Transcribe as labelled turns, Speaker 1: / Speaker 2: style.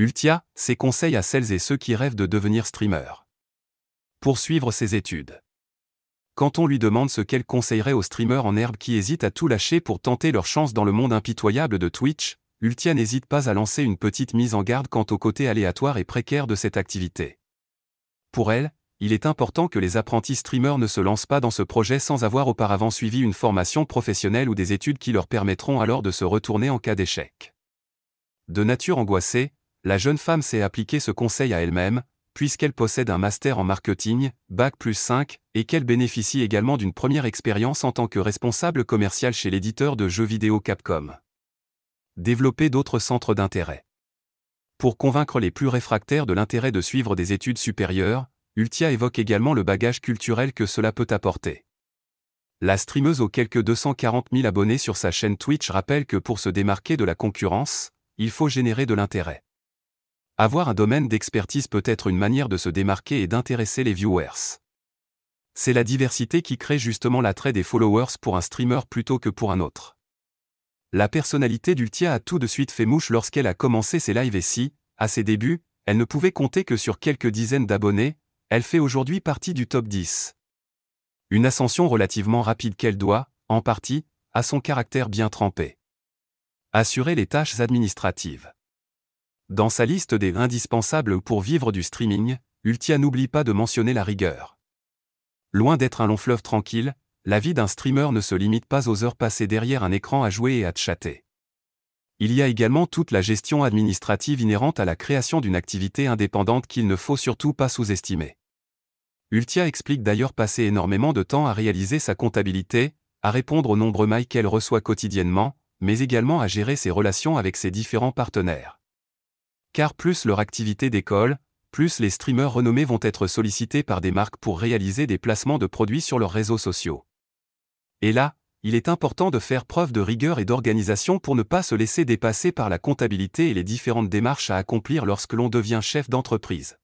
Speaker 1: Ultia, ses conseils à celles et ceux qui rêvent de devenir streamer. Poursuivre ses études. Quand on lui demande ce qu'elle conseillerait aux streamers en herbe qui hésitent à tout lâcher pour tenter leur chance dans le monde impitoyable de Twitch, Ultia n'hésite pas à lancer une petite mise en garde quant au côté aléatoire et précaire de cette activité. Pour elle, il est important que les apprentis streamers ne se lancent pas dans ce projet sans avoir auparavant suivi une formation professionnelle ou des études qui leur permettront alors de se retourner en cas d'échec. De nature angoissée, la jeune femme s'est appliquée ce conseil à elle-même, puisqu'elle possède un master en marketing, Bac plus 5, et qu'elle bénéficie également d'une première expérience en tant que responsable commercial chez l'éditeur de jeux vidéo Capcom. Développer d'autres centres d'intérêt. Pour convaincre les plus réfractaires de l'intérêt de suivre des études supérieures, Ultia évoque également le bagage culturel que cela peut apporter. La streameuse aux quelques 240 000 abonnés sur sa chaîne Twitch rappelle que pour se démarquer de la concurrence, il faut générer de l'intérêt. Avoir un domaine d'expertise peut être une manière de se démarquer et d'intéresser les viewers. C'est la diversité qui crée justement l'attrait des followers pour un streamer plutôt que pour un autre. La personnalité d'Ultia a tout de suite fait mouche lorsqu'elle a commencé ses lives et si, à ses débuts, elle ne pouvait compter que sur quelques dizaines d'abonnés, elle fait aujourd'hui partie du top 10. Une ascension relativement rapide qu'elle doit, en partie, à son caractère bien trempé. Assurer les tâches administratives. Dans sa liste des indispensables pour vivre du streaming, Ultia n'oublie pas de mentionner la rigueur. Loin d'être un long fleuve tranquille, la vie d'un streamer ne se limite pas aux heures passées derrière un écran à jouer et à chatter. Il y a également toute la gestion administrative inhérente à la création d'une activité indépendante qu'il ne faut surtout pas sous-estimer. Ultia explique d'ailleurs passer énormément de temps à réaliser sa comptabilité, à répondre aux nombreux mails qu'elle reçoit quotidiennement, mais également à gérer ses relations avec ses différents partenaires. Car plus leur activité d'école, plus les streamers renommés vont être sollicités par des marques pour réaliser des placements de produits sur leurs réseaux sociaux. Et là, il est important de faire preuve de rigueur et d'organisation pour ne pas se laisser dépasser par la comptabilité et les différentes démarches à accomplir lorsque l'on devient chef d'entreprise.